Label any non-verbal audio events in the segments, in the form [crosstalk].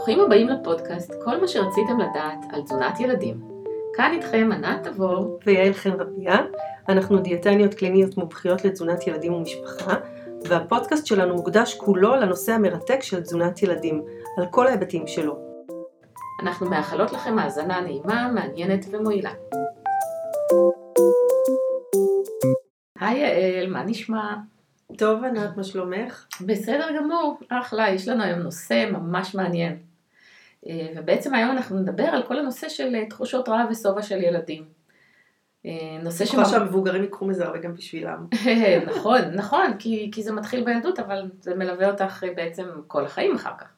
ברוכים הבאים לפודקאסט, כל מה שרציתם לדעת על תזונת ילדים. כאן איתכם ענת תבור ויעל חן רביה, אנחנו דיאטניות קליניות מומחיות לתזונת ילדים ומשפחה, והפודקאסט שלנו מוקדש כולו לנושא המרתק של תזונת ילדים, על כל ההיבטים שלו. אנחנו מאחלות לכם האזנה נעימה, מעניינת ומועילה. היי יעל, מה נשמע? טוב ענת, מה שלומך? בסדר גמור, אחלה, יש לנו היום נושא ממש מעניין. אה, ובעצם היום אנחנו נדבר על כל הנושא של אה, תחושות רעב ושובע של ילדים. אה, נושא ש... נכון שהמבוגרים ייקחו מזה הרבה גם בשבילם. [laughs] נכון, נכון, כי, כי זה מתחיל בילדות, אבל זה מלווה אותך בעצם כל החיים אחר כך.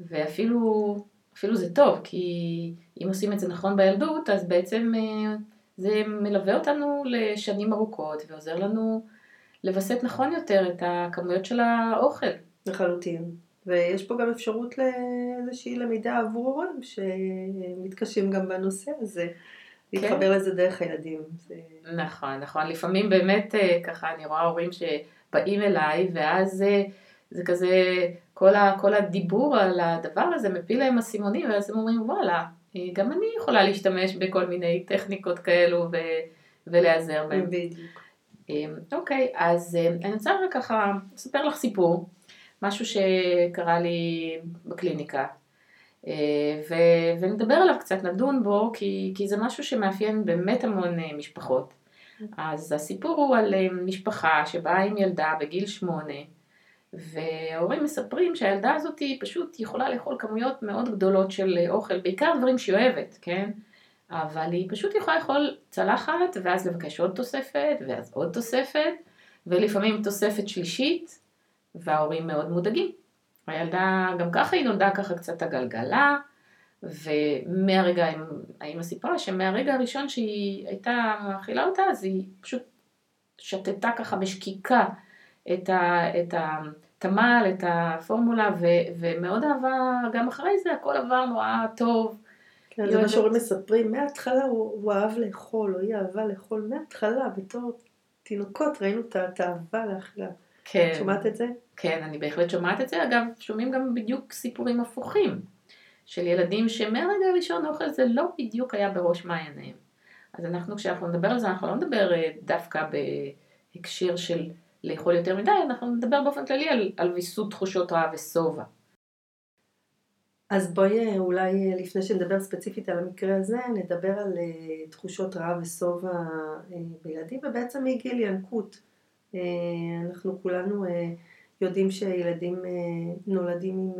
ואפילו אפילו זה טוב, כי אם עושים את זה נכון בילדות, אז בעצם זה מלווה אותנו לשנים ארוכות ועוזר לנו לווסת נכון יותר את הכמויות של האוכל. לחלוטין. ויש פה גם אפשרות לאיזושהי למידה עבור הורים שמתקשים גם בנושא הזה. כן. להתחבר לזה דרך הילדים. זה... נכון, נכון. לפעמים באמת אה, ככה אני רואה הורים שבאים אליי ואז אה, זה כזה, כל, ה, כל הדיבור על הדבר הזה מפיל להם אסימונים ואז הם אומרים וואלה, אה, גם אני יכולה להשתמש בכל מיני טכניקות כאלו ו, ולהיעזר בהם. בדיוק. אמ, אוקיי, אז אני רוצה ככה לספר לך סיפור, משהו שקרה לי בקליניקה, אה, ו- ונדבר עליו קצת, נדון בו, כי, כי זה משהו שמאפיין באמת המון אה, משפחות. אז הסיפור הוא על אה, משפחה שבאה עם ילדה בגיל שמונה, וההורים מספרים שהילדה הזאת פשוט יכולה לאכול כמויות מאוד גדולות של אוכל, בעיקר דברים שהיא אוהבת, כן? אבל היא פשוט יכולה לאכול צלחת, ואז לבקש עוד תוספת, ואז עוד תוספת, ולפעמים תוספת שלישית, וההורים מאוד מודאגים. הילדה, גם ככה היא נולדה ככה קצת הגלגלה, ומהרגע, האמא סיפרה שמהרגע הראשון שהיא הייתה מאכילה אותה, אז היא פשוט שתתה ככה בשקיקה את, ה, את התמ"ל, את הפורמולה, ו, ומאוד אהבה, גם אחרי זה הכל עבר נורא טוב. כן, זה מה שהורים מספרים, מההתחלה הוא, הוא אהב לאכול, או היא אהבה לאכול, מההתחלה, בתור תינוקות ראינו את האהבה לאכילה. כן. שומעת את זה? כן, אני בהחלט שומעת את זה. אגב, שומעים גם בדיוק סיפורים הפוכים, של ילדים שמהרגע הראשון האוכל זה לא בדיוק היה בראש מעייניהם. אז אנחנו, כשאנחנו נדבר על זה, אנחנו לא נדבר אה, דווקא בהקשר של לאכול יותר מדי, אנחנו נדבר באופן כללי על, על ויסות תחושות רעב ושובע. אז בואי אה, אולי אה, לפני שנדבר ספציפית על המקרה הזה, נדבר על תחושות רעב ושובע בילדים ובעצם מגיל ינקות. Uh, אנחנו כולנו uh, יודעים שילדים uh, נולדים עם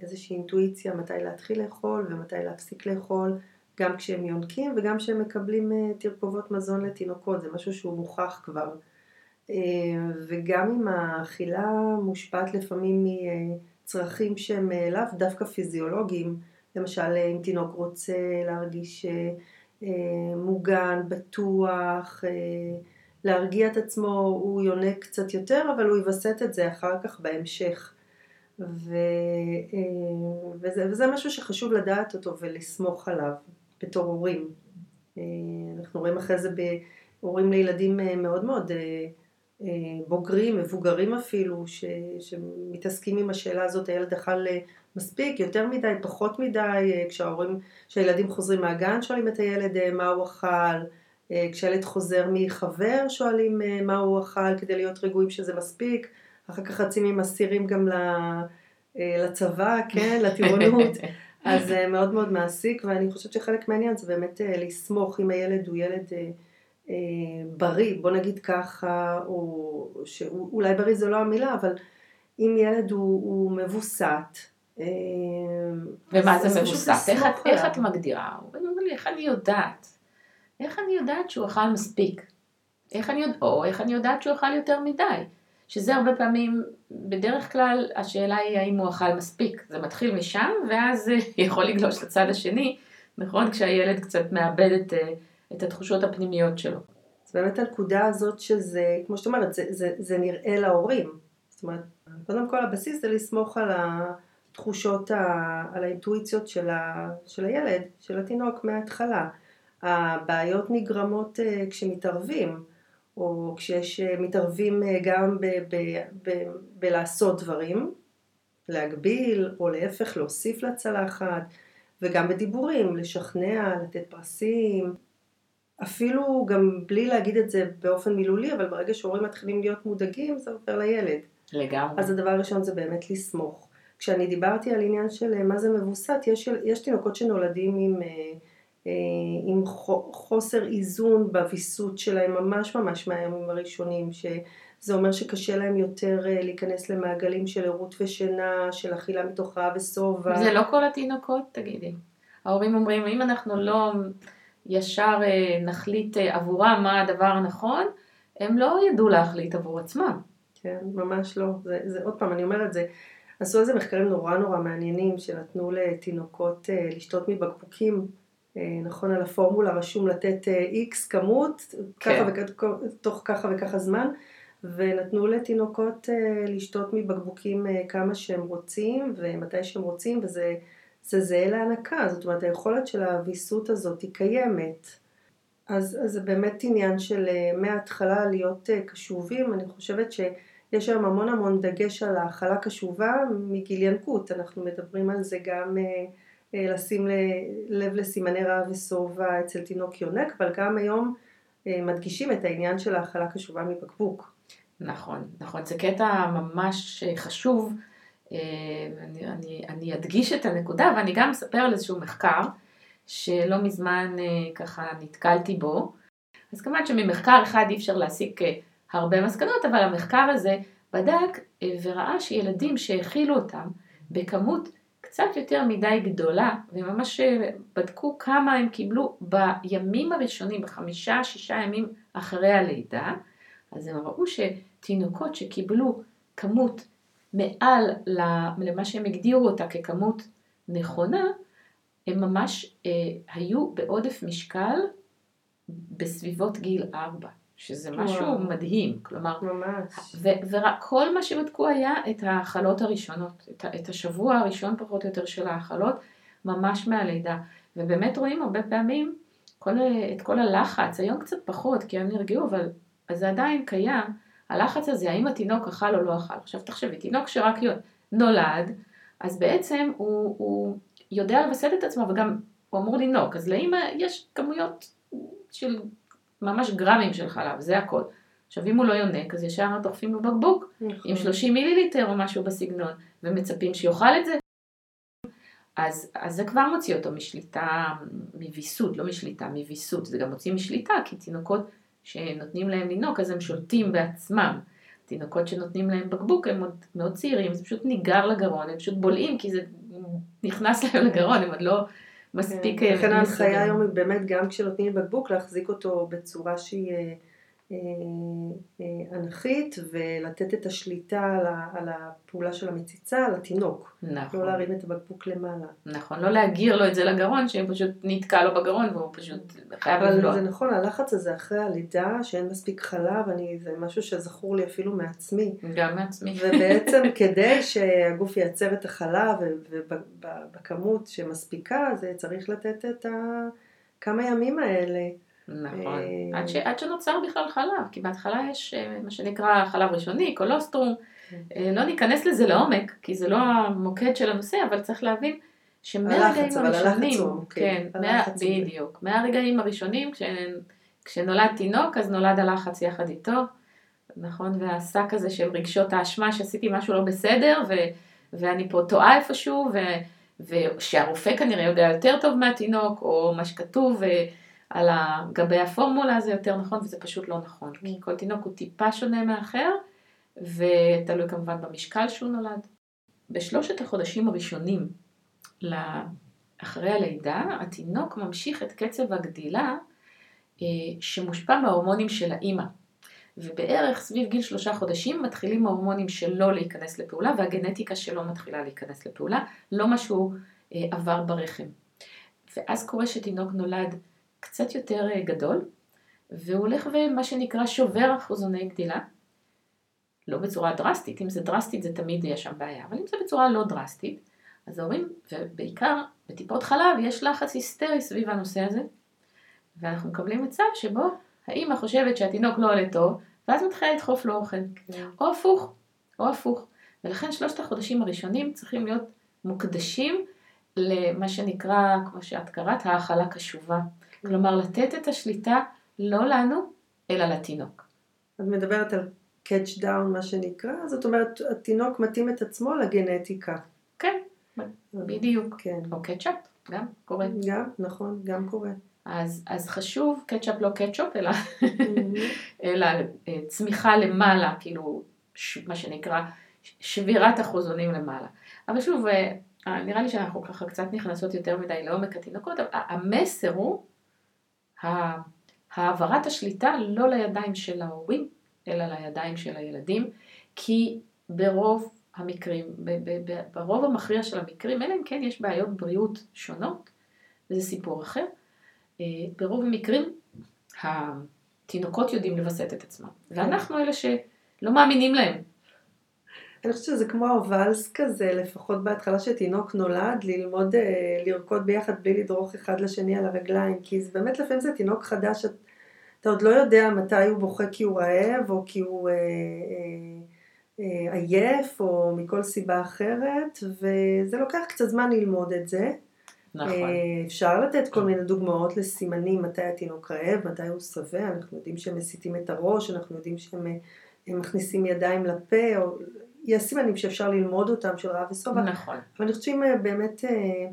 איזושהי אינטואיציה מתי להתחיל לאכול ומתי להפסיק לאכול, גם כשהם יונקים וגם כשהם מקבלים תרכובות מזון לתינוקות, זה משהו שהוא מוכח כבר. וגם אם האכילה מושפעת לפעמים מ... Uh, צרכים שהם אה, לאו דווקא פיזיולוגיים, למשל אה, אם תינוק רוצה להרגיש אה, מוגן, בטוח, להרגיע את עצמו, הוא יונק קצת יותר, אבל הוא יווסת את זה אחר כך בהמשך. ו, וזה, וזה משהו שחשוב לדעת אותו ולסמוך עליו בתור הורים. אנחנו רואים אחרי זה בהורים לילדים מאוד מאוד אה, בוגרים, מבוגרים אפילו, ש, שמתעסקים עם השאלה הזאת, הילד אכל אה, מספיק, יותר מדי, פחות מדי, אה, כשההורים, כשהילדים חוזרים מהגן שואלים את הילד מה הוא אכל, כשהילד חוזר מחבר שואלים מה הוא אכל כדי להיות רגועים שזה מספיק, אחר כך רצים עם אסירים גם לצבא, כן, [laughs] לטירונות, אז זה מאוד מאוד מעסיק, ואני חושבת שחלק מהעניין זה באמת לסמוך אם הילד הוא ילד אה, בריא, בוא נגיד ככה, או שאולי בריא זו לא המילה, אבל אם ילד הוא, הוא מבוסת, אה, ומה זה מבוסת? איך, איך את מגדירה? איך אני יודעת? איך אני יודעת שהוא אכל מספיק? איך אני, יודע, או איך אני יודעת שהוא אכל יותר מדי? שזה הרבה פעמים, בדרך כלל השאלה היא האם הוא אכל מספיק. זה מתחיל משם, ואז זה [laughs] יכול לגלוש לצד השני, נכון? כשהילד קצת מאבד את... אה, את התחושות הפנימיות שלו. אז באמת הנקודה הזאת שזה, כמו שאת אומרת, זה, זה, זה נראה להורים. זאת אומרת, קודם כל הבסיס זה לסמוך על התחושות, ה, על האינטואיציות של, ה, של הילד, של התינוק מההתחלה. הבעיות נגרמות uh, כשמתערבים, או כשיש uh, מתערבים uh, גם ב, ב, ב, בלעשות דברים, להגביל, או להפך להוסיף לצלחת, וגם בדיבורים, לשכנע, לתת פרסים, אפילו גם בלי להגיד את זה באופן מילולי, אבל ברגע שהורים מתחילים להיות מודאגים, זה עובר לילד. לגמרי. אז הדבר הראשון זה באמת לסמוך. כשאני דיברתי על עניין של אה, מה זה מבוסת, יש, יש תינוקות שנולדים עם, אה, אה, עם חוסר איזון בוויסות שלהם ממש ממש מהימים הראשונים, שזה אומר שקשה להם יותר להיכנס למעגלים של ערות ושינה, של אכילה מתוך רעב ושובע. זה לא כל התינוקות, תגידי. ההורים אומרים, אם אנחנו לא ישר נחליט עבורם מה הדבר הנכון, הם לא ידעו להחליט עבור עצמם. כן, ממש לא. זה, זה עוד פעם, אני אומרת, זה, עשו איזה מחקרים נורא נורא מעניינים שנתנו לתינוקות אה, לשתות מבקבוקים, אה, נכון, על הפורמולה רשום לתת איקס אה, כמות, כן. ככה וכ... תוך ככה וככה זמן, ונתנו לתינוקות לשתות מבקבוקים כמה שהם רוצים ומתי שהם רוצים, וזה זהה להנקה, זאת אומרת היכולת של הוויסות הזאת היא קיימת. אז, אז זה באמת עניין של מההתחלה להיות קשובים, אני חושבת ש... יש היום המון המון דגש על האכלה קשובה מגיל ינקות, אנחנו מדברים על זה גם אה, אה, לשים לב לסימני רעב ושובע אצל תינוק יונק, אבל גם היום אה, מדגישים את העניין של האכלה קשובה מבקבוק. נכון, נכון, זה קטע ממש חשוב, אני, אני, אני אדגיש את הנקודה ואני גם אספר על איזשהו מחקר שלא מזמן ככה נתקלתי בו, אז כמובן שממחקר אחד אי אפשר להסיק הרבה מסקנות, אבל המחקר הזה בדק אה, וראה שילדים שהאכילו אותם בכמות קצת יותר מדי גדולה, וממש אה, בדקו כמה הם קיבלו בימים הראשונים, בחמישה, שישה ימים אחרי הלידה, אז הם ראו שתינוקות שקיבלו כמות מעל למה שהם הגדירו אותה ככמות נכונה, הם ממש אה, היו בעודף משקל בסביבות גיל ארבע. שזה משהו וואו. מדהים, כלומר, ממש, וכל מה שבדקו היה את ההאכלות הראשונות, את, את השבוע הראשון פחות או יותר של ההאכלות, ממש מהלידה, ובאמת רואים הרבה פעמים כל, את כל הלחץ, היום קצת פחות, כי הם נרגעו, אבל זה עדיין קיים, הלחץ הזה, האם התינוק אכל או לא אכל. עכשיו תחשבי, תינוק שרק נולד, אז בעצם הוא, הוא יודע לווסת את עצמו וגם הוא אמור לנהוג, אז לאמא יש כמויות של ממש גרמים של חלב, זה הכל. עכשיו אם הוא לא יונק, אז ישר דוחפים לו בקבוק נכון. עם 30 מיליליטר או משהו בסגנון, ומצפים שיאכל את זה. אז, אז זה כבר מוציא אותו משליטה, מוויסות, לא משליטה, מוויסות, זה גם מוציא משליטה, כי תינוקות שנותנים להם לנהוג, אז הם שולטים בעצמם. תינוקות שנותנים להם בקבוק הם עוד מאוד צעירים, זה פשוט ניגר לגרון, הם פשוט בולעים כי זה נכנס להם לגרון, הם עוד לא מספיק... כן, לכן ההנחיה היום היא באמת גם כשנותנים בקבוק להחזיק אותו בצורה שהיא אה, אה, אה, אנכית ולתת את השליטה על הפעולה של המציצה לתינוק. נכון. לא להרים את הבקבוק למעלה. נכון, לא להגיר לו את זה לגרון, שפשוט נתקע לו בגרון והוא פשוט חייב לבלוע. אבל זה נכון, הלחץ הזה אחרי הלידה, שאין מספיק חלב, אני, זה משהו שזכור לי אפילו מעצמי. גם מעצמי. ובעצם [laughs] כדי שהגוף ייצר את החלב ובכמות שמספיקה, זה צריך לתת את הכמה ימים האלה. נכון, אה, עד, ש, עד שנוצר בכלל חלב, כי בהתחלה יש אה, מה שנקרא חלב ראשוני, קולוסטרום, כן. אה, לא ניכנס לזה לעומק, כי זה לא המוקד של הנושא, אבל צריך להבין שמהרגעים הראשונים, כן, מה, בדיוק, מהרגעים הראשונים, כש, כשנולד תינוק, אז נולד הלחץ יחד איתו, נכון, והשק הזה של רגשות האשמה שעשיתי משהו לא בסדר, ו, ואני פה טועה איפשהו, ו, ושהרופא כנראה יודע יותר טוב מהתינוק, או מה שכתוב, על גבי הפורמולה זה יותר נכון וזה פשוט לא נכון, כי כל תינוק הוא טיפה שונה מאחר ותלוי כמובן במשקל שהוא נולד. בשלושת החודשים הראשונים אחרי הלידה, התינוק ממשיך את קצב הגדילה אה, שמושפע מההורמונים של האימא. ובערך סביב גיל שלושה חודשים מתחילים ההורמונים שלו להיכנס לפעולה והגנטיקה שלו מתחילה להיכנס לפעולה, לא מה שהוא אה, עבר ברחם. ואז קורה שתינוק נולד קצת יותר אה, גדול, והוא הולך ומה שנקרא שובר אחוזוני גדילה. לא בצורה דרסטית, אם זה דרסטית זה תמיד יש שם בעיה, אבל אם זה בצורה לא דרסטית, אז ההורים, ובעיקר בטיפות חלב, יש לחץ היסטרי סביב הנושא הזה, ואנחנו מקבלים מצב שבו האימא חושבת שהתינוק לא עולה טוב, ואז מתחילה לדחוף לו אוכל, כן. או הפוך, או הפוך. ולכן שלושת החודשים הראשונים צריכים להיות מוקדשים למה שנקרא, כמו שאת קראת, האכלה קשובה. כלומר, לתת את השליטה לא לנו, אלא לתינוק. את מדברת על catch down, מה שנקרא, זאת אומרת, התינוק מתאים את עצמו לגנטיקה. כן, בדיוק. כן. או קטשאפ, גם קורה. גם, נכון, גם קורה. אז, אז חשוב, קטשאפ לא קטשופ, אלא, Mhm. [laughs] אלא אה, צמיחה למעלה, כאילו, ש, מה שנקרא, שבירת אחוזונים למעלה. אבל שוב, אה, נראה לי שאנחנו ככה קצת נכנסות יותר מדי לעומק התינוקות, אבל המסר הוא העברת השליטה לא לידיים של ההורים, אלא לידיים של הילדים, כי ברוב המקרים, ברוב המכריע של המקרים, אלא אם כן יש בעיות בריאות שונות, וזה סיפור אחר, אה, ברוב המקרים התינוקות יודעים לווסת את עצמם, ואנחנו אלה שלא מאמינים להם. אני חושבת שזה כמו הוואלס כזה, לפחות בהתחלה שתינוק נולד, ללמוד אה, לרקוד ביחד בלי לדרוך אחד לשני על הרגליים, כי זה באמת לפעמים זה תינוק חדש, את- אתה עוד לא יודע מתי הוא בוכה כי הוא רעב, או כי הוא אה, אה, אה, עייף, או מכל סיבה אחרת, וזה לוקח קצת זמן ללמוד את זה. נכון. אה, אפשר לתת כל מיני דוגמאות לסימנים מתי התינוק רעב, מתי הוא שבע, אנחנו יודעים שהם מסיטים את הראש, אנחנו יודעים שהם אה, מכניסים ידיים לפה, או יש סימנים שאפשר ללמוד אותם של רעב ושובע, נכון. אבל אני חושבת שאם אה, באמת אה,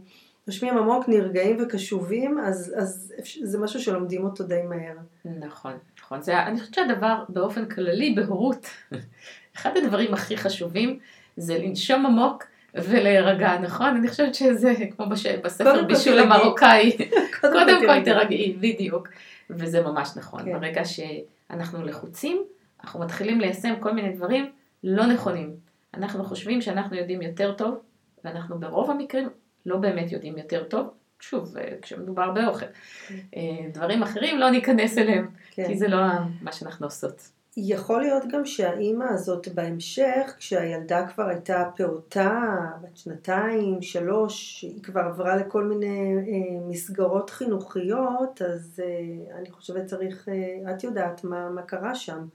נושמים עמוק, נרגעים וקשובים, אז, אז זה משהו שלומדים אותו די מהר. נכון, נכון. זה, אני חושבת שהדבר באופן כללי בהורות, [laughs] אחד הדברים הכי חשובים זה לנשום עמוק ולהירגע, נכון? אני חושבת שזה כמו בש... בספר בישול. המרוקאי, קודם כל. [laughs] תירגעי, בדיוק. וזה ממש נכון. כן. ברגע שאנחנו לחוצים, אנחנו מתחילים ליישם כל מיני דברים לא נכונים. אנחנו חושבים שאנחנו יודעים יותר טוב, ואנחנו ברוב המקרים לא באמת יודעים יותר טוב. שוב, אה, כשמדובר באוכל. אה, דברים אחרים לא ניכנס אליהם. כן. כי זה לא מה שאנחנו עושות. יכול להיות גם שהאימא הזאת בהמשך, כשהילדה כבר הייתה פעוטה, בת שנתיים, שלוש, היא כבר עברה לכל מיני אה, מסגרות חינוכיות, אז אה, אני חושבת צריך, אה, את יודעת מה, מה קרה שם.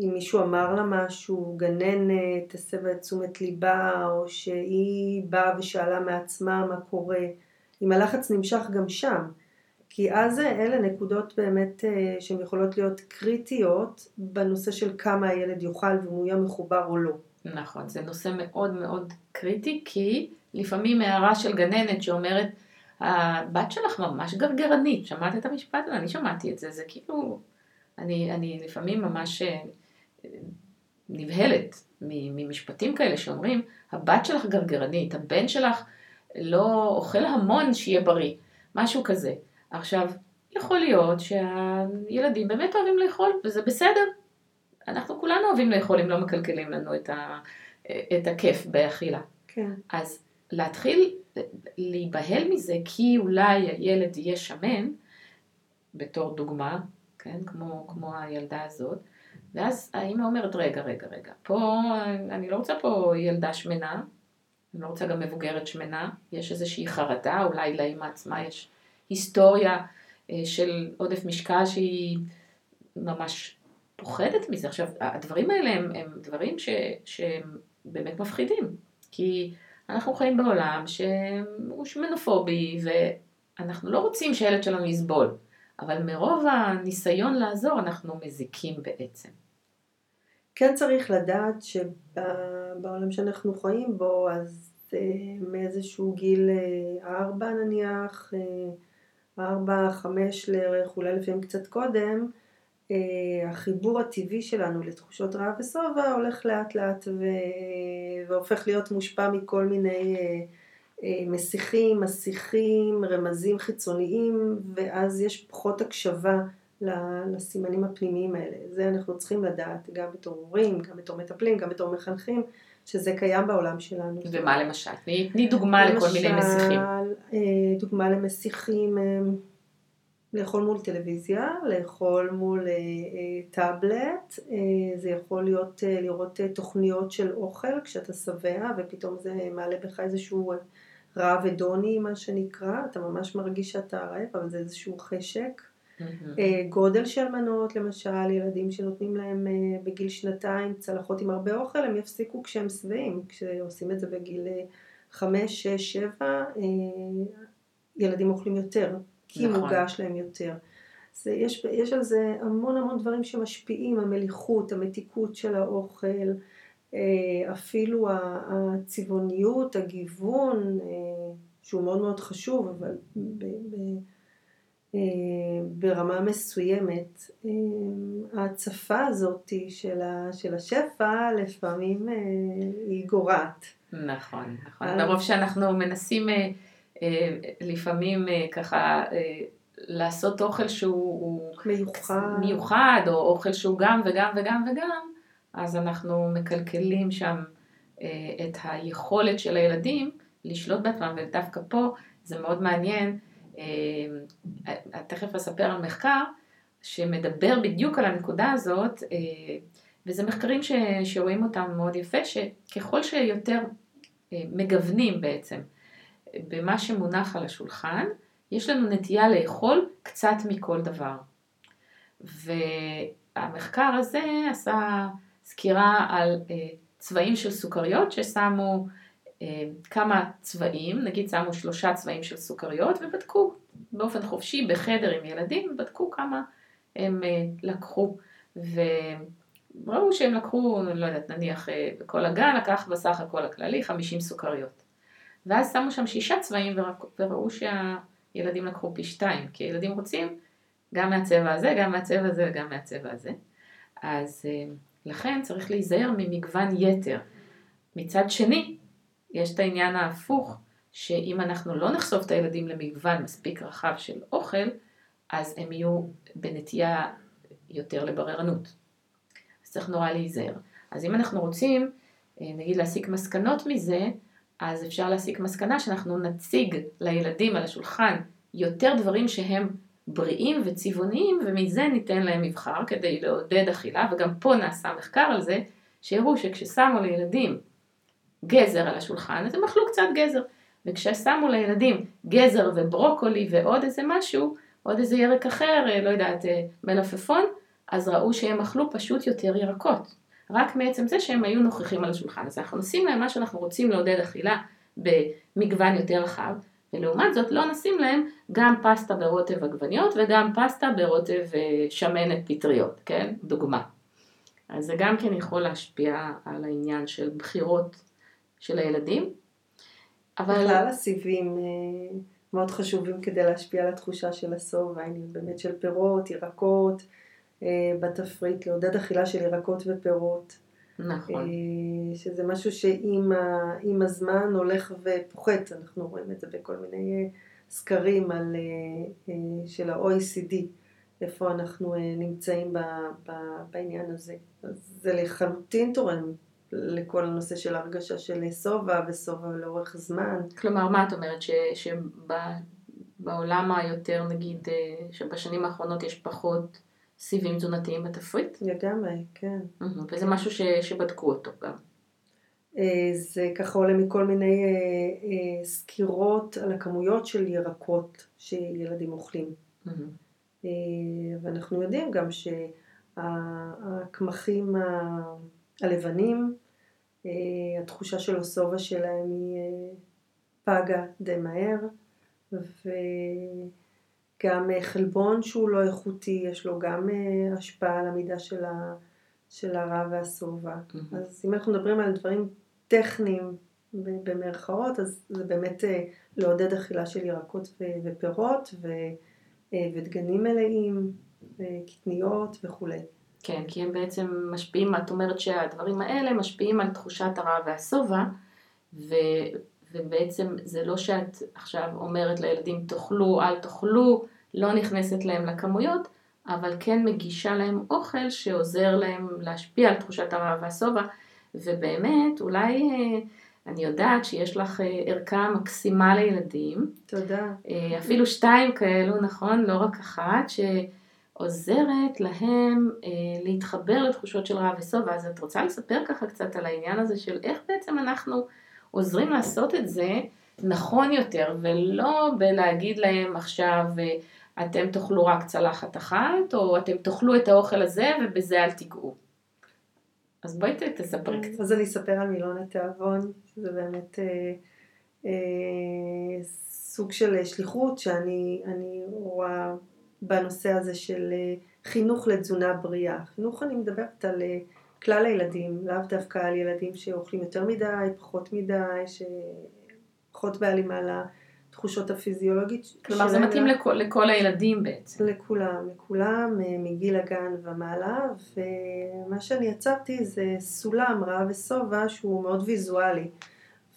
אם מישהו אמר לה משהו, גננת, הסבה את תשומת ליבה, או שהיא באה ושאלה מעצמה מה קורה, אם הלחץ נמשך גם שם. כי אז אלה נקודות באמת אה, שהן יכולות להיות קריטיות בנושא של כמה הילד יאכל ואם הוא יהיה מחובר או לא. נכון, זה נושא מאוד מאוד קריטי, כי לפעמים הערה של גננת שאומרת, הבת שלך ממש גרגרנית, שמעת את המשפט הזה? אני שמעתי את זה, זה כאילו, אני, אני לפעמים ממש אה, נבהלת ממשפטים כאלה שאומרים, הבת שלך גרגרנית, הבן שלך לא אוכל המון שיהיה בריא, משהו כזה. עכשיו, יכול להיות שהילדים באמת אוהבים לאכול, וזה בסדר. אנחנו כולנו אוהבים לאכול אם לא מקלקלים לנו את, ה, את הכיף באכילה. כן. אז להתחיל להיבהל מזה כי אולי הילד יהיה שמן, בתור דוגמה, כן, כמו, כמו הילדה הזאת, ואז האמא אומרת, רגע, רגע, רגע, פה, אני לא רוצה פה ילדה שמנה, אני לא רוצה גם מבוגרת שמנה, יש איזושהי חרדה, אולי לאמא עצמה יש היסטוריה אה, של עודף משקל שהיא ממש פוחדת מזה. עכשיו, הדברים האלה הם, הם דברים ש, שהם באמת מפחידים, כי אנחנו חיים בעולם שהוא שמנופובי, ואנחנו לא רוצים שהילד שלנו יסבול, אבל מרוב הניסיון לעזור אנחנו מזיקים בעצם. כן צריך לדעת שבעולם שאנחנו חיים בו, אז אה, מאיזשהו גיל אה, ארבע נניח, אה, ארבע, חמש לערך, אולי לפעמים קצת קודם, החיבור הטבעי שלנו לתחושות רעב ושובע הולך לאט לאט ו... והופך להיות מושפע מכל מיני מסיחים, מסיחים, רמזים חיצוניים, ואז יש פחות הקשבה לסימנים הפנימיים האלה. זה אנחנו צריכים לדעת, גם בתור הורים, גם בתור מטפלים, גם בתור מחנכים, שזה קיים בעולם שלנו. ומה למשל? תני דוגמה לכל מיני מסיחים. למשל, דוגמה למסיחים, לאכול מול טלוויזיה, לאכול מול טאבלט, זה יכול להיות לראות תוכניות של אוכל כשאתה שבע ופתאום זה מעלה בך איזשהו רעב הדוני מה שנקרא, אתה ממש מרגיש שאתה רעב אבל זה איזשהו חשק. אה, גודל של מנות, למשל, ילדים שנותנים להם אה, בגיל שנתיים צלחות עם הרבה אוכל, הם יפסיקו כשהם שבעים. כשעושים את זה בגיל אה, חמש, שש, שבע, ילדים אוכלים יותר, כי נכון. מוגש להם יותר. זה, יש, יש על זה המון המון דברים שמשפיעים, המליחות, המתיקות של האוכל, אפילו הצבעוניות, הגיוון, שהוא מאוד מאוד חשוב, אבל ב, ב, ברמה מסוימת, אה, ההצפה הזאת של, של השפע לפעמים אה, היא גורעת. נכון, נכון. מרוב שאנחנו מנסים לפעמים ככה לעשות אוכל שהוא מיוחד. מיוחד, או אוכל שהוא גם וגם וגם וגם, אז אנחנו מקלקלים שם את היכולת של הילדים לשלוט בעצמם, ודווקא פה זה מאוד מעניין. אה, תכף אספר על מחקר שמדבר בדיוק על הנקודה הזאת, אה, וזה מחקרים ש, שרואים אותם מאוד יפה, שככל שיותר אה, מגוונים בעצם במה שמונח על השולחן, יש לנו נטייה לאכול קצת מכל דבר. והמחקר הזה עשה סקירה על צבעים של סוכריות ששמו אה, כמה צבעים, נגיד שמו שלושה צבעים של סוכריות ובדקו באופן חופשי בחדר עם ילדים, ובדקו כמה הם אה, לקחו. וראו שהם לקחו, לא יודעת, נניח אה, בכל הגן לקח בסך הכל הכללי 50 סוכריות. ואז שמו שם שישה צבעים וראו שהילדים לקחו פי שתיים, כי הילדים רוצים גם מהצבע הזה, גם מהצבע הזה וגם מהצבע הזה. אז לכן צריך להיזהר ממגוון יתר. מצד שני, יש את העניין ההפוך, שאם אנחנו לא נחשוף את הילדים למגוון מספיק רחב של אוכל, אז הם יהיו בנטייה יותר לבררנות. אז צריך נורא להיזהר. אז אם אנחנו רוצים, אה, נגיד להסיק מסקנות מזה, אז אפשר להסיק מסקנה שאנחנו נציג לילדים על השולחן יותר דברים שהם בריאים וצבעוניים, ומזה ניתן להם מבחר כדי לעודד אכילה, וגם פה נעשה מחקר על זה, שהראו שכששמו לילדים גזר על השולחן, אז הם אכלו קצת גזר. וכששמו לילדים גזר וברוקולי ועוד איזה משהו, עוד איזה ירק אחר, אה, לא יודעת, אה, מלפפון, אז ראו שהם אכלו פשוט יותר ירקות. רק מעצם זה שהם היו נוכחים על השולחן. אז אנחנו נשים להם מה שאנחנו רוצים לעודד אכילה במגוון יותר רחב, ולעומת זאת לא נשים להם גם פסטה ברוטב עגבניות וגם פסטה ברוטב אה, שמנת פטריות, כן? דוגמה. אז זה גם כן יכול להשפיע על העניין של בחירות של הילדים. אבל... בכלל הסיבים אה, מאוד חשובים כדי להשפיע על התחושה של השובע, באמת של פירות, ירקות, אה, בתפריט, לעודד אכילה של ירקות ופירות. נכון. אה, שזה משהו שעם הזמן הולך ופוחת, אנחנו רואים את זה בכל מיני סקרים על, של ה-OECD, איפה אנחנו נמצאים בעניין הזה. אז זה לחלוטין תורם לכל הנושא של הרגשה של שובע ושובע לאורך זמן. כלומר, מה את אומרת? שבעולם היותר, נגיד, אה, שבשנים האחרונות יש פחות סיבים תזונתיים בתפריט? לגמרי, כן. וזה משהו ש, שבדקו אותו גם. אה, זה ככה עולה מכל מיני אה, סקירות על הכמויות של ירקות שילדים אוכלים. ואנחנו יודעים גם שהקמחים הלבנים, אה, התחושה של השובע שלהם היא אה, פגה די מהר, וגם אה, חלבון שהוא לא איכותי, יש לו גם השפעה על המידה של, ה, של הרע. Mm-hmm. אז אם אנחנו מדברים על דברים טכניים במרכאות, אז זה באמת לעודד אכילה של ירקות ופירות ודגנים מלאים, קטניות וכולי. כן, כי הם בעצם משפיעים, את אומרת שהדברים האלה משפיעים על תחושת הרע והשובע, ו, ובעצם זה לא שאת עכשיו אומרת לילדים תאכלו, אל תאכלו, לא נכנסת להם לכמויות, אבל כן מגישה להם אוכל שעוזר להם להשפיע על תחושת הרע והשובע, ובאמת, אולי... אה, אני יודעת שיש לך אה, ערכה מקסימה לילדים. תודה. אה, אפילו שתיים כאלו, נכון? לא רק אחת, ש... עוזרת להם אה, להתחבר לתחושות של רע ושובע. אז את רוצה לספר ככה קצת על העניין הזה של איך בעצם אנחנו עוזרים לעשות את זה נכון יותר, ולא בלהגיד להם עכשיו, אתם תאכלו רק צלחת אחת, או אתם תאכלו את האוכל הזה ובזה אל תיגעו. אז בואי תספרי קצת. אז אני אספר על מילון התיאבון, זה באמת אה, אה, סוג של שליחות שאני רואה בנושא הזה של אה, חינוך לתזונה בריאה. חינוך אני מדברת על אה, כלל הילדים, לאו דווקא על ילדים שאוכלים יותר מדי, פחות מדי, שפחות בהלימה לתחושות הפיזיולוגית. כלומר זה מתאים לכל, לכל הילדים בעצם. לכולם, לכולם, אה, מגיל הגן ומעלה, ומה שאני יצרתי זה סולם רעב ושובע שהוא מאוד ויזואלי.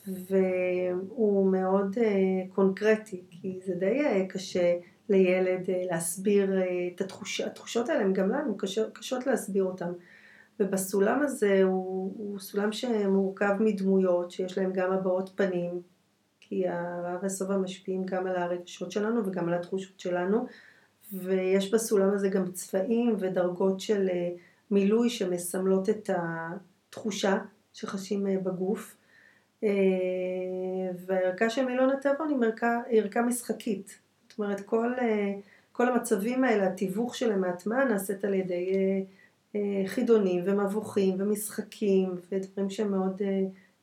והוא מאוד uh, קונקרטי, כי זה די uh, קשה לילד uh, להסביר uh, את התחוש, התחושות האלה, הם גם לנו קשות, קשות להסביר אותן. ובסולם הזה הוא, הוא סולם שמורכב מדמויות שיש להם גם הבעות פנים, כי הרעב והשובע משפיעים גם על הרגשות שלנו וגם על התחושות שלנו, ויש בסולם הזה גם צבעים ודרגות של מילוי שמסמלות את התחושה שחשים בגוף. אה, והערכה של מילון התיאבון היא ערכה משחקית. זאת אומרת, כל, אה, כל המצבים האלה, התיווך שלהם מהטמעה נעשית על ידי אה, חידונים ומבוכים ומשחקים ודברים שמאוד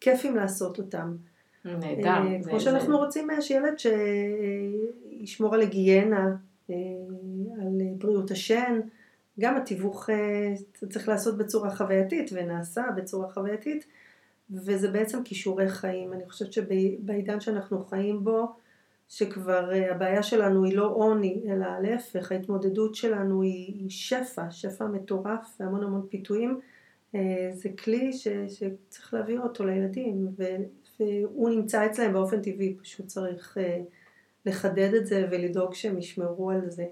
כיפים לעשות אותם. נהדר. כמו שאנחנו זה... רוצים שילד שישמור על היגיינה, על בריאות השן, גם התיווך צריך לעשות בצורה חווייתית ונעשה בצורה חווייתית. וזה בעצם כישורי חיים. אני חושבת שבעידן שאנחנו חיים בו, שכבר אה, הבעיה שלנו היא לא עוני, אלא להפך, ההתמודדות שלנו היא, שפע, שפע מטורף והמון המון פיתויים. אה, זה כלי ש, שצריך להעביר אותו לילדים, והוא נמצא אצלם באופן טבעי, פשוט צריך אה, לחדד את זה ולדאוג שהם ישמרו על זה.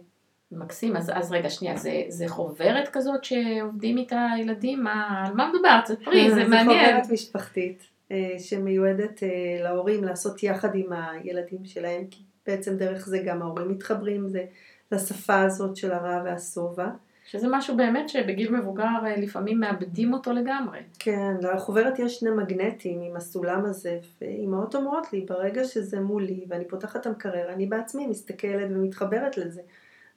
מקסים, אז, אז רגע, שנייה, זה, זה חוברת כזאת שעובדים איתה ילדים? מה, על מה מדובר? תספרי, זה, [laughs] זה מעניין. זה חוברת משפחתית שמיועדת אה, להורים לעשות יחד עם הילדים שלהם, כי בעצם דרך זה גם ההורים מתחברים זה, לשפה הזאת של הרע והשובע. שזה משהו באמת שבגיל מבוגר אה, לפעמים מאבדים אותו לגמרי. כן, לחוברת יש שני מגנטים עם הסולם הזה, ואימהות אומרות לי, ברגע שזה מולי ואני פותחת את המקרר, אני בעצמי מסתכלת ומתחברת לזה.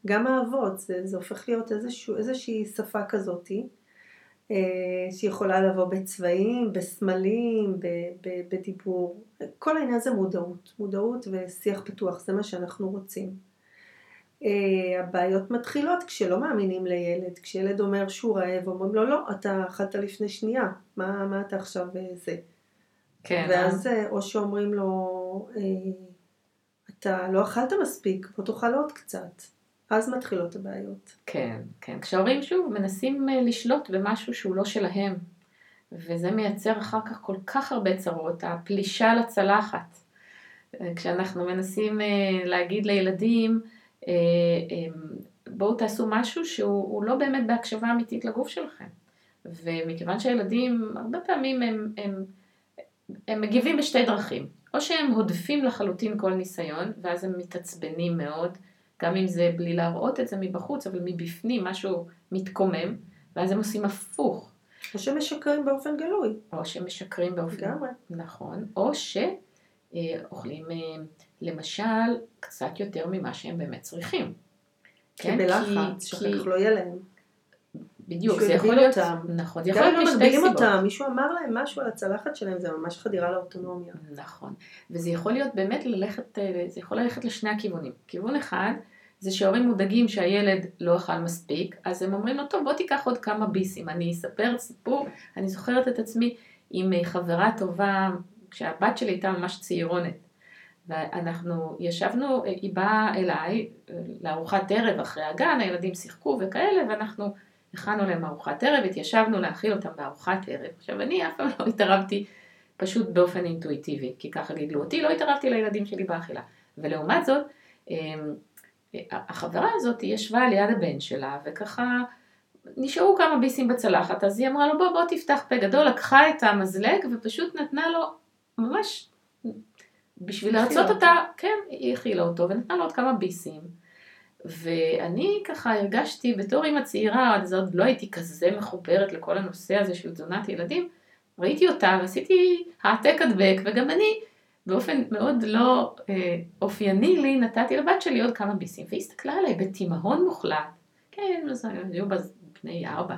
גם האבות, זה, זה הופך להיות איזשהו, איזושהי שפה כזאתי, אה, שיכולה לבוא בצבעים, בסמלים, בדיבור. כל העניין זה מודעות, מודעות ושיח פתוח, זה מה שאנחנו רוצים. אה, הבעיות מתחילות כשלא מאמינים לילד, כשילד אומר שהוא רעב, אומרים לו לא, אתה אכלת לפני שנייה, מה, מה אתה עכשיו אה, זה? כן. ואז או שאומרים לו, אתה לא אכלת מספיק, בוא תאכל עוד קצת. אז מתחילות הבעיות. כן, כן. כשההורים שוב מנסים אה, לשלוט במשהו שהוא לא שלהם, וזה מייצר אחר כך כל כך הרבה צרות, הפלישה לצלחת. אה, כשאנחנו מנסים אה, להגיד לילדים, בואו תעשו משהו שהוא לא באמת בהקשבה אמיתית לגוף שלכם. ומכיוון שהילדים, הרבה פעמים הם, הם, הם מגיבים בשתי דרכים. או שהם הודפים לחלוטין כל ניסיון, ואז הם מתעצבנים מאוד, גם אם זה בלי להראות את זה מבחוץ, אבל מבפנים משהו מתקומם, ואז הם עושים הפוך. או שמשקרים באופן גלוי. או שמשקרים באופן... גמרי. נכון. או שאוכלים אה, למשל קצת יותר ממה שהם באמת צריכים. כי כן? בלחץ, שאחר כך לא יהיה להם. בדיוק, זה יכול להיות, אותם. נכון, זה יכול להיות משתי סיבות. אותם, מישהו אמר להם משהו על הצלחת שלהם, זה ממש חדירה לאוטונומיה. נכון, וזה יכול להיות באמת ללכת, אה, זה יכול ללכת לשני הכיוונים. כיוון אחד, זה שהורים מודאגים שהילד לא אכל מספיק, אז הם אומרים לו, טוב, בוא תיקח עוד כמה ביסים. אני אספר סיפור, אני זוכרת את עצמי עם אה, חברה טובה, כשהבת שלי הייתה ממש צעירונת. ואנחנו ישבנו, אה, היא באה אליי לארוחת ערב אחרי הגן, הילדים שיחקו וכאלה, ואנחנו הכנו להם ארוחת ערב, התיישבנו להאכיל אותם בארוחת ערב. עכשיו אני אף פעם לא התערבתי פשוט באופן אינטואיטיבי, כי ככה גידלו אותי, לא התערבתי לילדים שלי באכילה. ולעומת זאת, אמ, החברה הזאת ישבה ליד הבן שלה, וככה נשארו כמה ביסים בצלחת, אז היא אמרה לו בוא בוא תפתח פה גדול, לקחה את המזלג ופשוט נתנה לו ממש בשביל לרצות אותה, כן, היא הכילה אותו ונתנה לו עוד כמה ביסים. ואני ככה הרגשתי בתור אימא צעירה, אז עוד לא הייתי כזה מחוברת לכל הנושא הזה של תזונת ילדים, ראיתי אותה ועשיתי העתק הדבק וגם אני באופן מאוד לא אה, אופייני לי, נתתי לבת שלי עוד כמה ביסים, והיא הסתכלה עליי בתימהון מוחלט. כן, אז היו בני ארבע.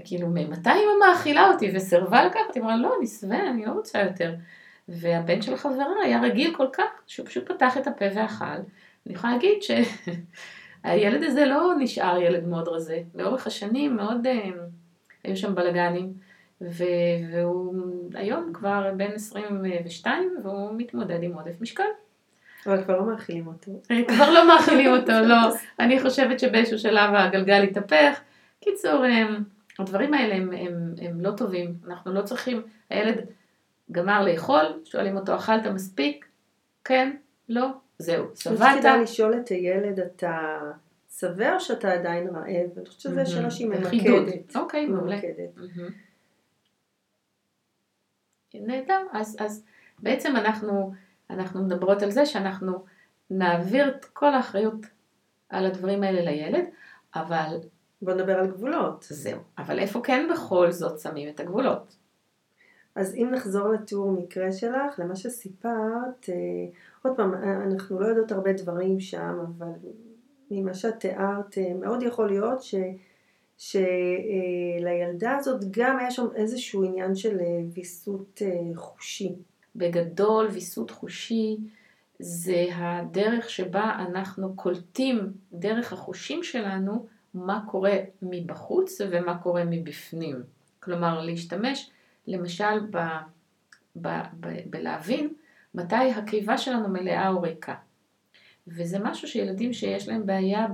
וכאילו, מתי אמא מאכילה אותי? וסירבה לקחת, היא אמרה, לא, אני שבע, אני לא רוצה יותר. והבן של חברה היה רגיל כל כך, שהוא פשוט פתח את הפה ואכל. אני יכולה להגיד שהילד הזה לא נשאר ילד מאוד רזה. לאורך השנים מאוד אה, היו שם בלאגנים. והוא היום כבר בן 22 והוא מתמודד עם עודף משקל. אבל כבר לא מאכילים אותו. כבר לא מאכילים אותו, [laughs] לא. אני חושבת שבאיזשהו שלב הגלגל יתהפך. קיצור, הם, הדברים האלה הם, הם, הם לא טובים. אנחנו לא צריכים, הילד גמר לאכול, שואלים אותו, אכלת מספיק? כן? לא? זהו, שבעת. אני חושבת לשאול את הילד, אתה שבע או שאתה עדיין רעב? אני חושבת שזו שאלה שהיא ממקדת. אוקיי, מעולה. נהדר, אז, אז בעצם אנחנו, אנחנו מדברות על זה שאנחנו נעביר את כל האחריות על הדברים האלה לילד, אבל... בוא נדבר על גבולות. זהו, אבל איפה כן בכל זאת שמים את הגבולות? אז אם נחזור לתיאור מקרה שלך, למה שסיפרת, אה, עוד פעם, אנחנו לא יודעות הרבה דברים שם, אבל ממה שאת תיארת, אה, מאוד יכול להיות ש... שלילדה הזאת גם היה שם איזשהו עניין של אה, ויסות אה, חושי. בגדול ויסות חושי זה הדרך שבה אנחנו קולטים דרך החושים שלנו מה קורה מבחוץ ומה קורה מבפנים. כלומר להשתמש למשל ב, ב, ב, בלהבין מתי הקיבה שלנו מלאה או ריקה. וזה משהו שילדים שיש להם בעיה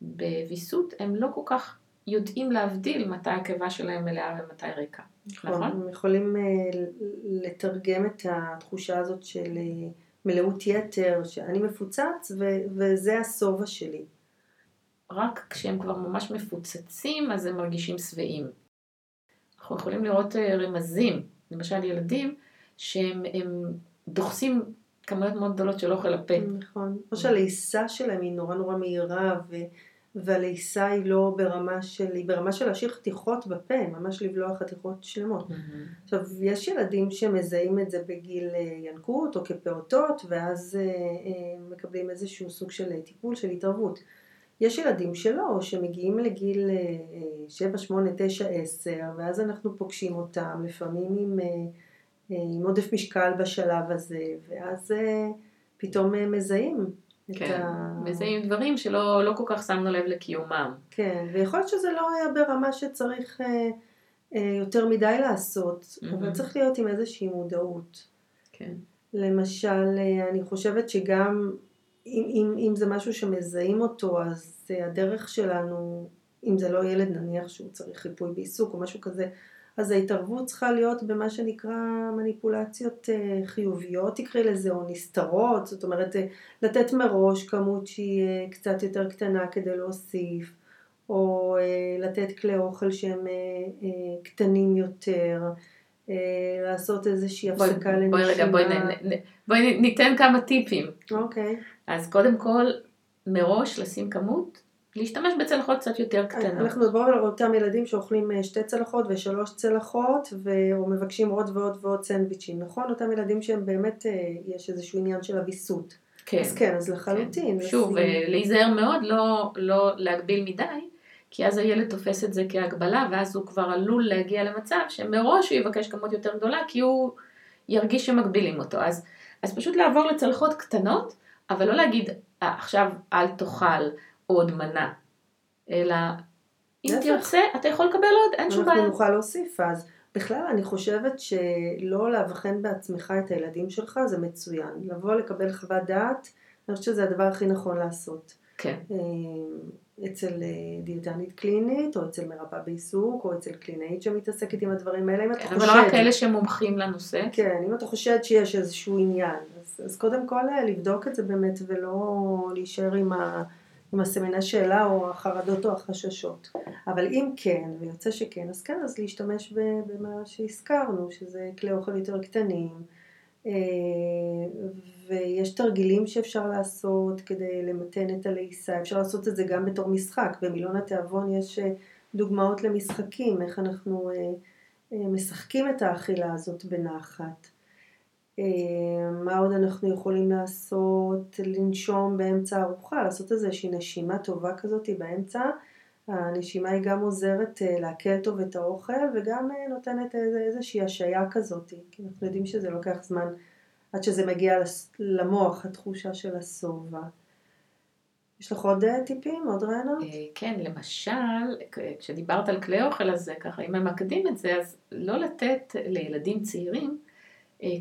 בוויסות הם לא כל כך יודעים להבדיל מתי הקיבה שלהם מלאה ומתי ריקה. נכון? נכון? הם יכולים אה, לתרגם את התחושה הזאת של אה, מלאות יתר, שאני מפוצץ וזה השובע שלי. רק כשהם כבר ממש מפוצצים אז הם מרגישים שבעים. אנחנו יכולים לראות אה, רמזים, למשל ילדים שהם דוחסים כמויות מאוד גדולות של אוכל לפה. נכון. או שהלעיסה שלהם היא נורא נורא מהירה ו... והלעיסה היא לא ברמה של, היא ברמה של להשאיר חתיכות בפה, ממש לבלוע חתיכות שלמות. Mm-hmm. עכשיו, יש ילדים שמזהים את זה בגיל אה, ינקות או כפעוטות, ואז אה, אה, מקבלים איזשהו סוג של טיפול, של התערבות. יש ילדים שלא, שמגיעים לגיל 7, 8, 9, 10, ואז אנחנו פוגשים אותם, לפעמים עם, עם עודף משקל בשלב הזה, ואז פתאום מזהים כן, ה... מזהים דברים שלא לא כל כך שמנו לב לקיומם. כן, ויכול להיות שזה לא היה ברמה שצריך אה, אה, יותר מדי לעשות, mm-hmm. אבל צריך להיות עם איזושהי מודעות. כן. למשל, אה, אני חושבת שגם אם, אם, אם זה משהו שמזהים אותו, אז אה, הדרך שלנו, אם זה לא ילד נניח שהוא צריך חיפוי בעיסוק או משהו כזה, אז ההתערבות צריכה להיות במה שנקרא מניפולציות אה, חיוביות, תקראי לזה, או נסתרות, זאת אומרת אה, לתת מראש כמות שהיא קצת יותר קטנה כדי להוסיף, או לתת כלי אוכל שהם קטנים יותר, לעשות איזושהי הפסקה לנשימה. בואי רגע, בואי, ניתן כמה טיפים. אוקיי. Okay. אז קודם כל, מראש לשים כמות להשתמש בצלחות קצת יותר קטנות. אנחנו מדברים על אותם ילדים שאוכלים אה, שתי צלחות ושלוש צלחות ומבקשים עוד ועוד ועוד סנדוויצ'ים, נכון? אותם ילדים שהם באמת, אה, יש איזשהו עניין של אביסות. כן. אז כן, אז לחלוטין. כן. שוב, לשים... אה, להיזהר מאוד, לא, לא להגביל מדי, כי אז הילד תופס את זה כהגבלה, ואז הוא כבר עלול להגיע למצב שמראש הוא יבקש כמות יותר גדולה, כי הוא ירגיש שמגבילים אותו. אז, אז פשוט לעבור לצלחות קטנות, אבל לא להגיד, עכשיו אל תאכל. עוד מנה, אלא אם תרצה, אתה יכול לקבל עוד, אין שום בעיה. אנחנו נוכל להוסיף אז. בכלל אני חושבת שלא לאבחן בעצמך את הילדים שלך זה מצוין. לבוא לקבל חוות דעת, אני חושבת שזה הדבר הכי נכון לעשות. כן. אה, אצל אה, דיאטנית קלינית, או אצל מרפאה בעיסוק, או אצל קלינאית שמתעסקת עם הדברים האלה, אם אתה כן, חושד... אבל רק אלה שמומחים לנושא. כן, אם אתה חושד שיש איזשהו עניין, אז, אז קודם כל אה, לבדוק את זה באמת, ולא להישאר עם ה... עם הסימני שאלה או החרדות או החששות. אבל אם כן, ויוצא שכן, אז כן, אז להשתמש במה שהזכרנו, שזה כלי אוכל יותר קטנים, ויש תרגילים שאפשר לעשות כדי למתן את הלעיסה, אפשר לעשות את זה גם בתור משחק, במילון התיאבון יש אה, דוגמאות למשחקים, איך אנחנו אה, משחקים את האכילה הזאת בנחת. מה עוד אנחנו יכולים לעשות? לנשום באמצע הארוחה, לעשות איזושהי נשימה טובה כזאת באמצע. הנשימה היא גם עוזרת לעכל טוב את האוכל וגם נותנת איזושהי השעיה כזאת, כי אנחנו יודעים שזה לוקח זמן עד שזה מגיע למוח, התחושה של השובע. יש לך עוד טיפים, עוד רעיונות? כן, למשל, כשדיברת על כלי אוכל, אז ככה, אם ממקדים את זה, אז לא לתת לילדים צעירים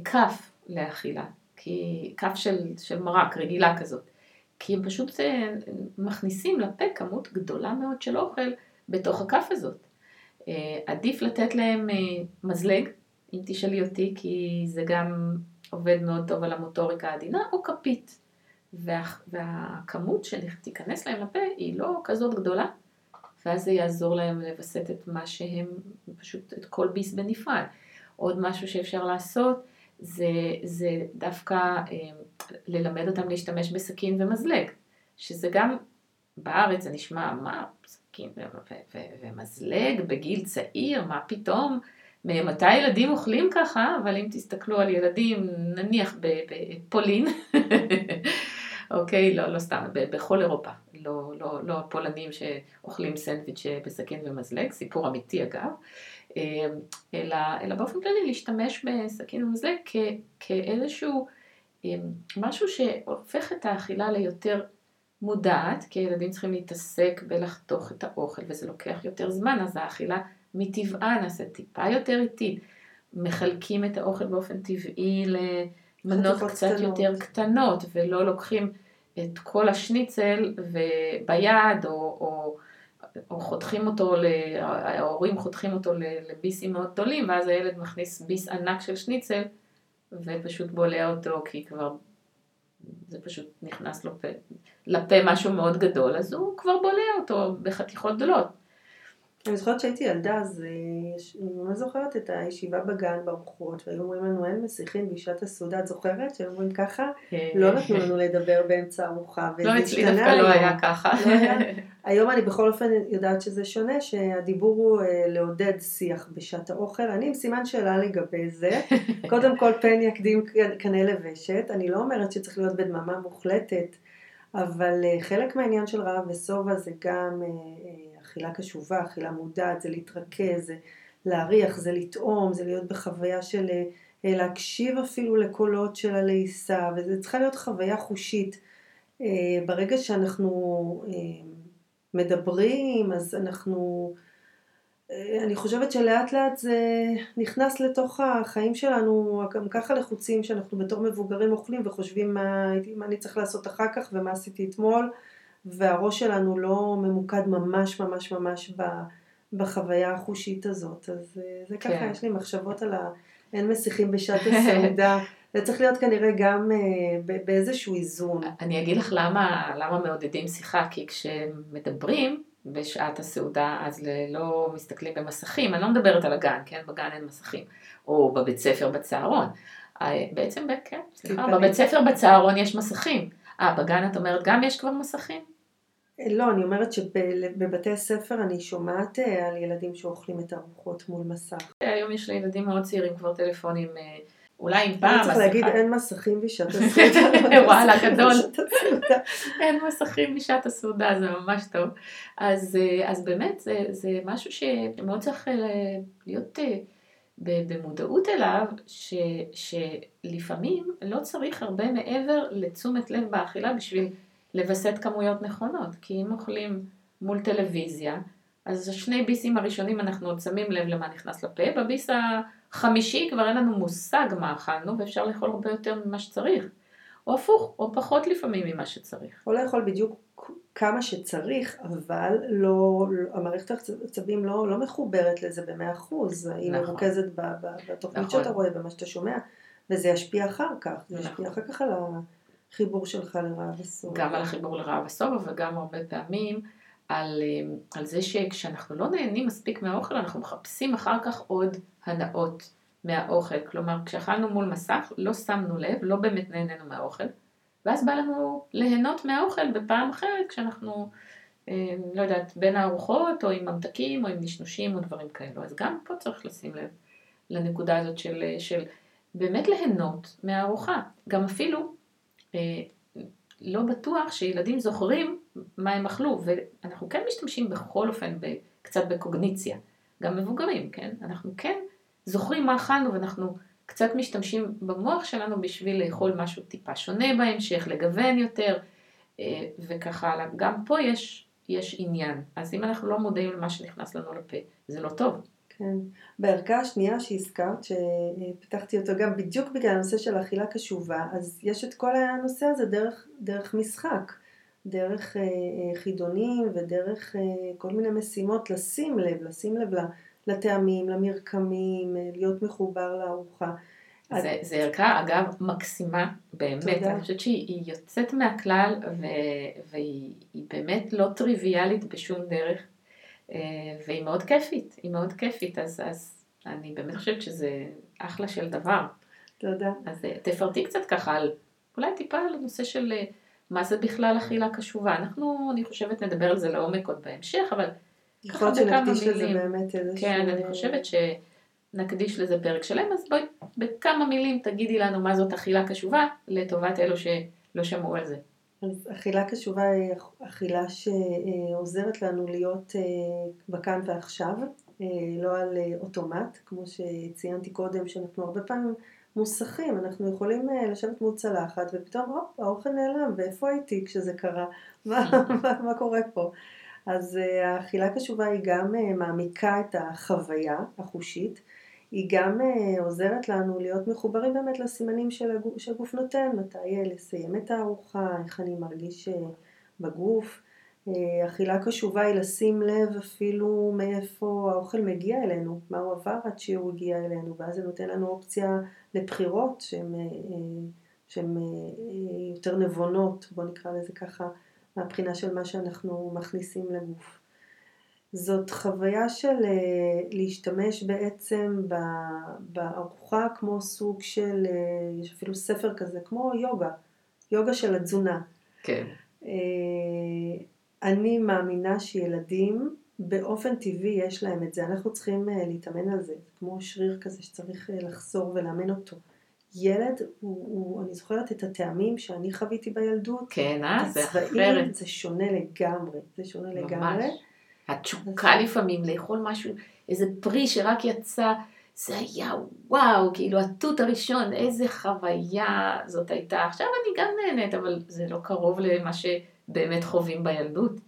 כף לאכילה, כי כף של, של מרק, רגילה כזאת. כי הם פשוט מכניסים לפה כמות גדולה מאוד של אוכל בתוך הכף הזאת. עדיף לתת להם מזלג, אם תשאלי אותי, כי זה גם עובד מאוד טוב על המוטוריקה העדינה, או כפית. וה, והכמות שתיכנס להם לפה היא לא כזאת גדולה, ואז זה יעזור להם לווסת את מה שהם, פשוט את כל ביס בנפרד. עוד משהו שאפשר לעשות זה, זה דווקא אה, ללמד אותם להשתמש בסכין ומזלג, שזה גם בארץ זה נשמע מה סכין ומזלג בגיל צעיר, מה פתאום, מתי ילדים אוכלים ככה, אבל אם תסתכלו על ילדים נניח בפולין, [laughs] אוקיי, לא, לא סתם, בכל אירופה, לא, לא, לא הפולנים שאוכלים סנדוויץ' בסכין ומזלג, סיפור אמיתי אגב, אמ, אלא, אלא באופן כללי להשתמש בסכין ומזלג כ, כאיזשהו אמ, משהו שהופך את האכילה ליותר מודעת, כי הילדים צריכים להתעסק בלחתוך את האוכל וזה לוקח יותר זמן, אז האכילה מטבעה נעשית טיפה יותר איטית. מחלקים את האוכל באופן טבעי למנות קצת קטנות. יותר קטנות, ולא לוקחים את כל השניצל ביד, או, או או חותכים אותו, ההורים חותכים אותו לביסים מאוד גדולים, ואז הילד מכניס ביס ענק של שניצל, ופשוט בולע אותו, כי כבר זה פשוט נכנס לפה, לפה משהו מאוד גדול, אז הוא כבר בולע אותו בחתיכות גדולות. אני זוכרת שהייתי ילדה, אז אה, אני ממש זוכרת את הישיבה בגן בארוחות, והיו אומרים לנו אין מסיחין בשעת הסעודה, את זוכרת? שהיו אומרים ככה? אה. לא נתנו לנו לדבר באמצע ארוחה, לא, אצלי דווקא לא היה ככה. היום אני בכל אופן יודעת שזה שונה, שהדיבור הוא אה, לעודד שיח בשעת האוכל. אני עם סימן שאלה לגבי זה. [laughs] קודם כל פן יקדים קנה לבשת, אני לא אומרת שצריך להיות בדממה מוחלטת, אבל חלק מהעניין של רעב ושובע זה גם אכילה קשובה, אכילה מודעת, זה להתרכז, זה להריח, זה לטעום, זה להיות בחוויה של אה, להקשיב אפילו לקולות של הלעיסה, וזה צריכה להיות חוויה חושית. אה, ברגע שאנחנו אה, מדברים, אז אנחנו, אני חושבת שלאט לאט זה נכנס לתוך החיים שלנו, גם ככה לחוצים שאנחנו בתור מבוגרים אוכלים וחושבים מה, מה אני צריך לעשות אחר כך ומה עשיתי אתמול. והראש שלנו לא ממוקד ממש ממש ממש בחוויה החושית הזאת. אז אה, זה כן. ככה, יש לי מחשבות על האין מסיחים בשעת הסעודה. [laughs] זה צריך להיות כנראה גם אה, באיזשהו איזון. אני אגיד לך למה, למה מעודדים שיחה, כי כשמדברים בשעת הסעודה, אז לא מסתכלים במסכים. אני לא מדברת על הגן, כן? בגן אין מסכים. או בבית ספר בצהרון. אה, בעצם, כן, סליחה, בבית ספר בצהרון יש מסכים. אה, בגן את אומרת גם יש כבר מסכים? לא, אני אומרת שבבתי הספר אני שומעת אה, על ילדים שאוכלים את הארוחות מול מסך. היום יש לילדים מאוד צעירים כבר טלפונים, אה, אולי אם פעם... צריך להגיד אין מסכים בשעת הסעודה. [laughs] וואלה, גדול. אין מסכים בשעת הסעודה, זה ממש טוב. אז, אה, אז באמת זה, זה משהו שמאוד צריך להיות במודעות אליו, ש, שלפעמים לא צריך הרבה מעבר לתשומת לב באכילה בשביל... לווסת כמויות נכונות, כי אם אוכלים מול טלוויזיה, אז השני ביסים הראשונים אנחנו עוד שמים לב למה נכנס לפה, בביס החמישי כבר אין לנו מושג מה אכלנו ואפשר לאכול הרבה יותר ממה שצריך, או הפוך, או פחות לפעמים ממה שצריך. או לאכול בדיוק כמה שצריך, אבל לא, המערכת העצבים לא, לא מחוברת לזה במאה אחוז, היא נכון. מרוכזת בתוכנית נכון. שאתה רואה, במה שאתה שומע, וזה ישפיע אחר כך, זה נכון. ישפיע אחר כך על. החיבור שלך לרעב הסובה. גם על החיבור לרעב הסובה וגם הרבה פעמים על, אה, על זה שכשאנחנו לא נהנים מספיק מהאוכל אנחנו מחפשים אחר כך עוד הנאות מהאוכל. כלומר כשאכלנו מול מסך לא שמנו לב, לא באמת נהנינו מהאוכל ואז בא לנו ליהנות מהאוכל בפעם אחרת כשאנחנו אה, לא יודעת, בין הארוחות או עם ממתקים או עם נשנושים או דברים כאלו. אז גם פה צריך לשים לב לנקודה הזאת של, של באמת ליהנות מהארוחה. גם אפילו אה, לא בטוח שילדים זוכרים מה הם אכלו, ואנחנו כן משתמשים בכל אופן קצת בקוגניציה, גם מבוגרים, כן? אנחנו כן זוכרים מה אכלנו ואנחנו קצת משתמשים במוח שלנו בשביל לאכול משהו טיפה שונה בהמשך, לגוון יותר אה, וככה הלאה. גם פה יש, יש עניין. אז אם אנחנו לא מודעים למה שנכנס לנו לפה, זה לא טוב. כן. בערכה השנייה שהזכרת, שפיתחתי אותו גם בדיוק בגלל הנושא של אכילה קשובה, אז יש את כל הנושא הזה דרך, דרך משחק, דרך אה, אה, חידונים ודרך אה, כל מיני משימות לשים לב, לשים לב לטעמים, למרקמים, להיות מחובר לארוחה. זה, זה ערכה אגב מקסימה, באמת, תודה. אני חושבת שהיא יוצאת מהכלל ו, והיא באמת לא טריוויאלית בשום דרך. והיא מאוד כיפית, היא מאוד כיפית, אז, אז אני באמת חושבת שזה אחלה של דבר. תודה. אז תפרטי קצת ככה על, אולי טיפה על הנושא של מה זה בכלל אכילה קשובה. אנחנו, אני חושבת, נדבר על זה לעומק עוד בהמשך, אבל ככה בכמה מילים. לזה באמת איזשהו... כן, אני חושבת שנקדיש לזה פרק שלם, אז בואי בכמה מילים תגידי לנו מה זאת אכילה קשובה, לטובת אלו שלא שמעו על זה. אז אכילה קשובה היא אכילה שעוזרת לנו להיות אה, בכאן ועכשיו, אה, לא על אה, אוטומט, כמו שציינתי קודם, שאנחנו הרבה פעמים מוסכים, אנחנו יכולים לשבת מול צלחת ופתאום, הופ, האוכל נעלם, ואיפה הייתי כשזה קרה? מה, [laughs] מה, מה קורה פה? אז האכילה קשובה היא גם מעמיקה את החוויה החושית, היא גם עוזרת לנו להיות מחוברים באמת לסימנים של הגוף, שהגוף נותן, מתי לסיים את הארוחה, איך אני מרגיש בגוף. Uh, אכילה קשובה היא לשים לב אפילו מאיפה האוכל מגיע אלינו, מה הוא עבר עד שהוא הגיע אלינו, ואז זה נותן לנו אופציה לבחירות שהן יותר נבונות, בוא נקרא לזה ככה, מהבחינה של מה שאנחנו מכניסים לגוף. זאת חוויה של אה, להשתמש בעצם בארוחה כמו סוג של, אה, יש אפילו ספר כזה, כמו יוגה, יוגה של התזונה. כן. אה, אני מאמינה שילדים באופן טבעי יש להם את זה, אנחנו צריכים להתאמן על זה, כמו שריר כזה שצריך לחזור ולאמן אותו. ילד, הוא, הוא, אני זוכרת את הטעמים שאני חוויתי בילדות. כן, אה? זה אחרת. זה שונה לגמרי, זה שונה ממש. לגמרי. התשוקה לפעמים לאכול משהו, איזה פרי שרק יצא, זה היה וואו, כאילו התות הראשון, איזה חוויה זאת הייתה. עכשיו אני גם נהנית, אבל זה לא קרוב למה שבאמת חווים בילדות.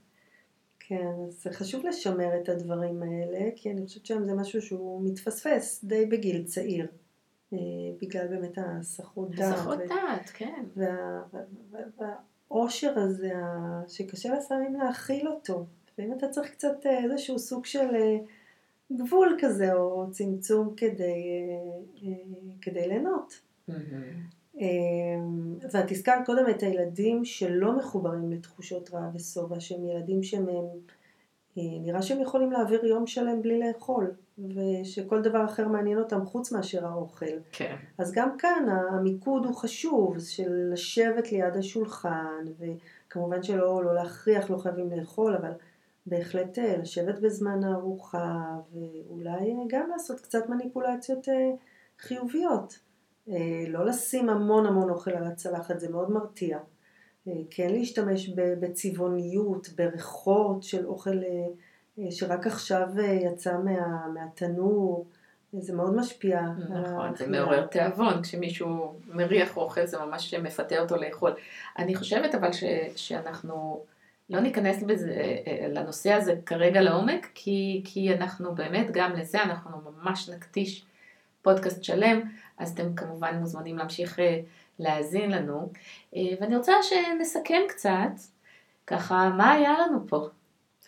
כן, אז זה חשוב לשמר את הדברים האלה, כי אני חושבת שזה משהו שהוא מתפספס די בגיל צעיר. אה, בגלל באמת הסחות דעת. הסחות דעת, כן. והעושר הזה, שקשה לפעמים להכיל אותו. ואם אתה צריך קצת אה, איזשהו סוג של אה, גבול כזה, או צמצום כדי, כדי ליהנות. Mm-hmm. ואת הזכרת קודם את הילדים שלא מחוברים לתחושות רעב ושובע, שהם ילדים שהם, נראה שהם יכולים להעביר יום שלם בלי לאכול, ושכל דבר אחר מעניין אותם חוץ מאשר האוכל. כן. אז גם כאן המיקוד הוא חשוב, של לשבת ליד השולחן, וכמובן שלא לא להכריח, לא חייבים לאכול, אבל בהחלט אה, לשבת בזמן הארוחה ואולי אה, גם לעשות קצת מניפולציות אה, חיוביות. לא לשים המון המון אוכל על הצלחת, זה מאוד מרתיע. כן להשתמש בצבעוניות, בריחות של אוכל שרק עכשיו יצא מה, מהתנור, זה מאוד משפיע. נכון, זה מעורר תיאבון, כשמישהו מריח אוכל זה ממש מפתה אותו לאכול. אני חושבת אבל ש, שאנחנו... לא ניכנס בזה, אה, לנושא הזה כרגע לעומק, כי, כי אנחנו באמת גם לזה, אנחנו ממש נקדיש פודקאסט שלם, אז אתם כמובן מוזמנים להמשיך אה, להאזין לנו. אה, ואני רוצה שנסכם קצת, ככה, מה היה לנו פה?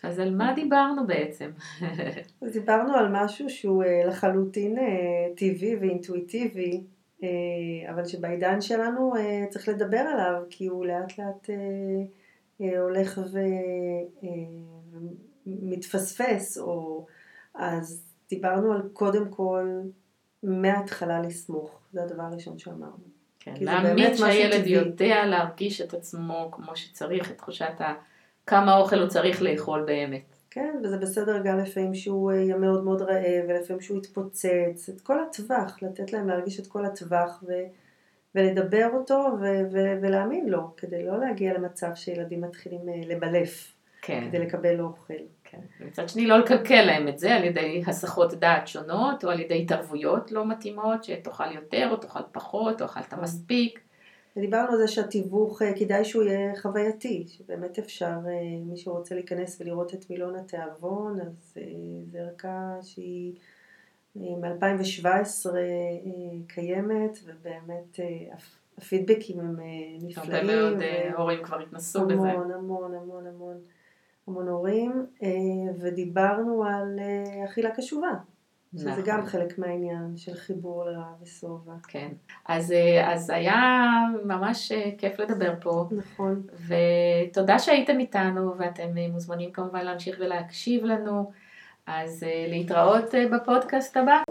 אז על מה דיברנו בעצם? [laughs] אז דיברנו על משהו שהוא לחלוטין טבעי ואינטואיטיבי, אבל שבעידן שלנו צריך לדבר עליו, כי הוא לאט לאט... אה, הולך ומתפספס, אה, או אז דיברנו על קודם כל מההתחלה לסמוך, זה הדבר הראשון שאמרנו. כן, להאמין שהילד יודע להרגיש את עצמו כמו שצריך, את תחושת ה... כמה אוכל הוא צריך לאכול באמת. כן, וזה בסדר גם לפעמים שהוא יהיה מאוד מאוד רעב, ולפעמים שהוא יתפוצץ, את כל הטווח, לתת להם להרגיש את כל הטווח, ו... ולדבר אותו ו- ו- ולהאמין לו, כדי לא להגיע למצב שילדים מתחילים אה, לבלף, כן. כדי לקבל אוכל. כן. ומצד שני לא לקלקל להם את זה על ידי הסחות דעת שונות או על ידי התערבויות לא מתאימות שתאכל יותר או תאכל פחות או אכלת מספיק. ודיברנו על זה שהתיווך, אה, כדאי שהוא יהיה חווייתי, שבאמת אפשר, אה, מי שרוצה להיכנס ולראות את מילון התיאבון, אז זו ערכה שהיא מ-2017 קיימת, ובאמת הפידבקים הם נפלאים. הרבה מאוד הורים כבר התנסו בזה. המון, המון, המון, המון. המון הורים, ודיברנו על אכילה קשובה. שזה נכון. גם חלק מהעניין של חיבור לרע ושובע. כן. אז, אז היה ממש כיף לדבר פה. נכון. ותודה שהייתם איתנו, ואתם מוזמנים כמובן להמשיך ולהקשיב לנו. אז להתראות בפודקאסט הבא.